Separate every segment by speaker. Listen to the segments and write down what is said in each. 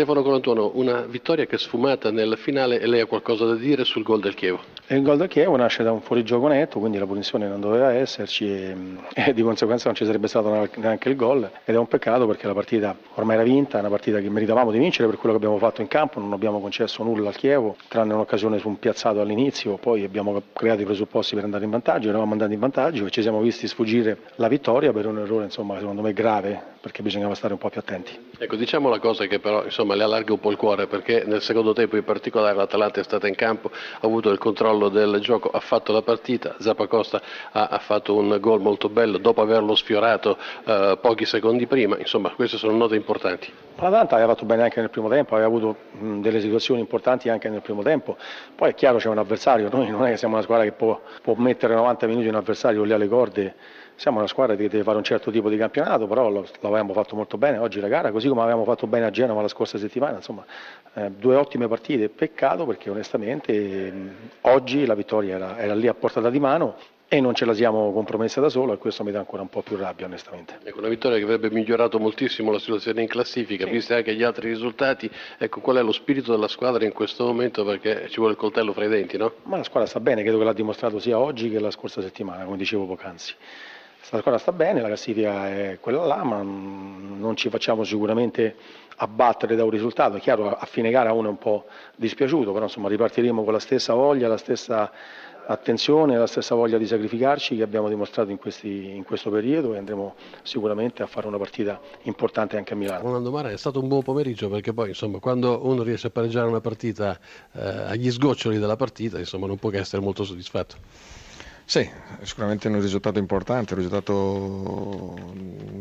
Speaker 1: Stefano Colantuono, una vittoria che è sfumata nel finale e lei ha qualcosa da dire sul gol del Chievo?
Speaker 2: Il gol del Chievo nasce da un fuorigioco netto, quindi la punizione non doveva esserci e, e, di conseguenza non ci sarebbe stato neanche il gol ed è un peccato perché la partita ormai era vinta, è una partita che meritavamo di vincere per quello che abbiamo fatto in campo, non abbiamo concesso nulla al Chievo, tranne un'occasione su un piazzato all'inizio, poi abbiamo creato i presupposti per andare in vantaggio, eravamo andati in vantaggio e ci siamo visti sfuggire la vittoria per un errore insomma, secondo me grave perché bisognava stare un po' più attenti.
Speaker 1: Ecco, diciamo la cosa che però insomma, le allarga un po' il cuore perché nel secondo tempo in particolare l'Atalanta è stata in campo, ha avuto il controllo del gioco, ha fatto la partita, Zappacosta ha, ha fatto un gol molto bello dopo averlo sfiorato eh, pochi secondi prima, insomma queste sono note importanti.
Speaker 2: L'Atalanta aveva fatto bene anche nel primo tempo, aveva avuto mh, delle situazioni importanti anche nel primo tempo, poi è chiaro c'è un avversario, noi non è che siamo una squadra che può, può mettere 90 minuti un avversario lì alle corde siamo una squadra che deve fare un certo tipo di campionato, però l'avevamo fatto molto bene oggi la gara, così come avevamo fatto bene a Genova la scorsa settimana, insomma eh, due ottime partite, peccato perché onestamente eh, oggi la vittoria era, era lì a portata di mano e non ce la siamo compromessa da solo e questo mi dà ancora un po' più rabbia onestamente.
Speaker 1: Ecco, una vittoria che avrebbe migliorato moltissimo la situazione in classifica, sì. visti anche gli altri risultati, ecco qual è lo spirito della squadra in questo momento perché ci vuole il coltello fra i denti, no?
Speaker 2: Ma la squadra sta bene, credo che l'ha dimostrato sia oggi che la scorsa settimana, come dicevo poc'anzi. La squadra sta bene, la classifica è quella là, ma non ci facciamo sicuramente abbattere da un risultato. È chiaro, a fine gara uno è un po' dispiaciuto, però insomma ripartiremo con la stessa voglia, la stessa attenzione, la stessa voglia di sacrificarci che abbiamo dimostrato in, questi, in, questo periodo e andremo sicuramente a fare una partita importante anche a Milano.
Speaker 1: Rolando Mara è stato un buon pomeriggio perché poi insomma, quando uno riesce a pareggiare una partita eh, agli sgoccioli della partita insomma, non può che essere molto soddisfatto.
Speaker 3: Sì, sicuramente un risultato importante, un risultato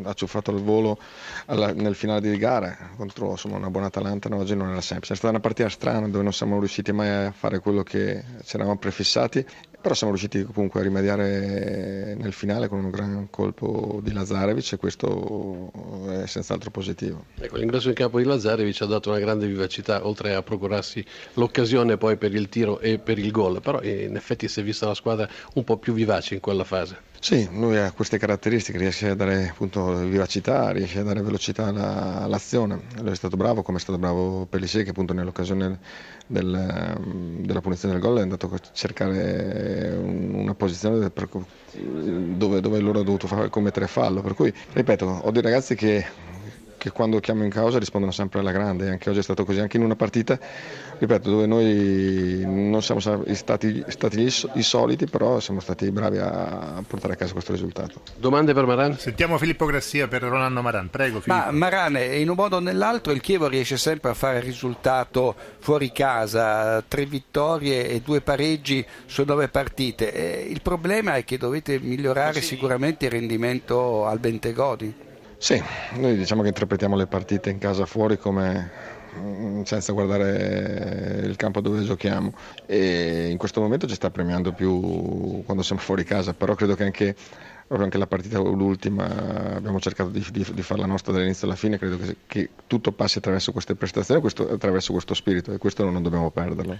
Speaker 3: acciuffato al volo alla, nel finale di gara contro insomma, una buona Atalanta, oggi non era semplice. È stata una partita strana dove non siamo riusciti mai a fare quello che ci eravamo prefissati però siamo riusciti comunque a rimediare nel finale con un gran colpo di Lazarevic e questo è senz'altro positivo.
Speaker 1: Ecco, l'ingresso in campo di Lazarevic ha dato una grande vivacità, oltre a procurarsi l'occasione poi per il tiro e per il gol, però in effetti si è vista la squadra un po' più vivace in quella fase.
Speaker 3: Sì, lui ha queste caratteristiche, riesce a dare appunto vivacità, riesce a dare velocità alla, all'azione. Lui è stato bravo, come è stato bravo Pellissier che appunto nell'occasione del, della punizione del gol è andato a cercare una posizione dove, dove loro hanno dovuto fare, commettere fallo. Per cui, ripeto, ho dei ragazzi che che quando chiamo in causa rispondono sempre alla grande, anche oggi è stato così, anche in una partita, ripeto, dove noi non siamo stati, stati i soliti, però siamo stati bravi a portare a casa questo risultato.
Speaker 1: Domande per Maran?
Speaker 4: Sentiamo Filippo Grassia per Ronaldo Maran, prego Filippo.
Speaker 5: Ma Maran, in un modo o nell'altro il Chievo riesce sempre a fare risultato fuori casa, tre vittorie e due pareggi su nove partite. Il problema è che dovete migliorare sicuramente il rendimento al Bentegodi.
Speaker 3: Sì, noi diciamo che interpretiamo le partite in casa fuori come mm, senza guardare il campo dove giochiamo e in questo momento ci sta premiando più quando siamo fuori casa, però credo che anche, anche la partita l'ultima abbiamo cercato di, di, di farla nostra dall'inizio alla fine, credo che, che tutto passi attraverso queste prestazioni, questo, attraverso questo spirito e questo non dobbiamo perderlo.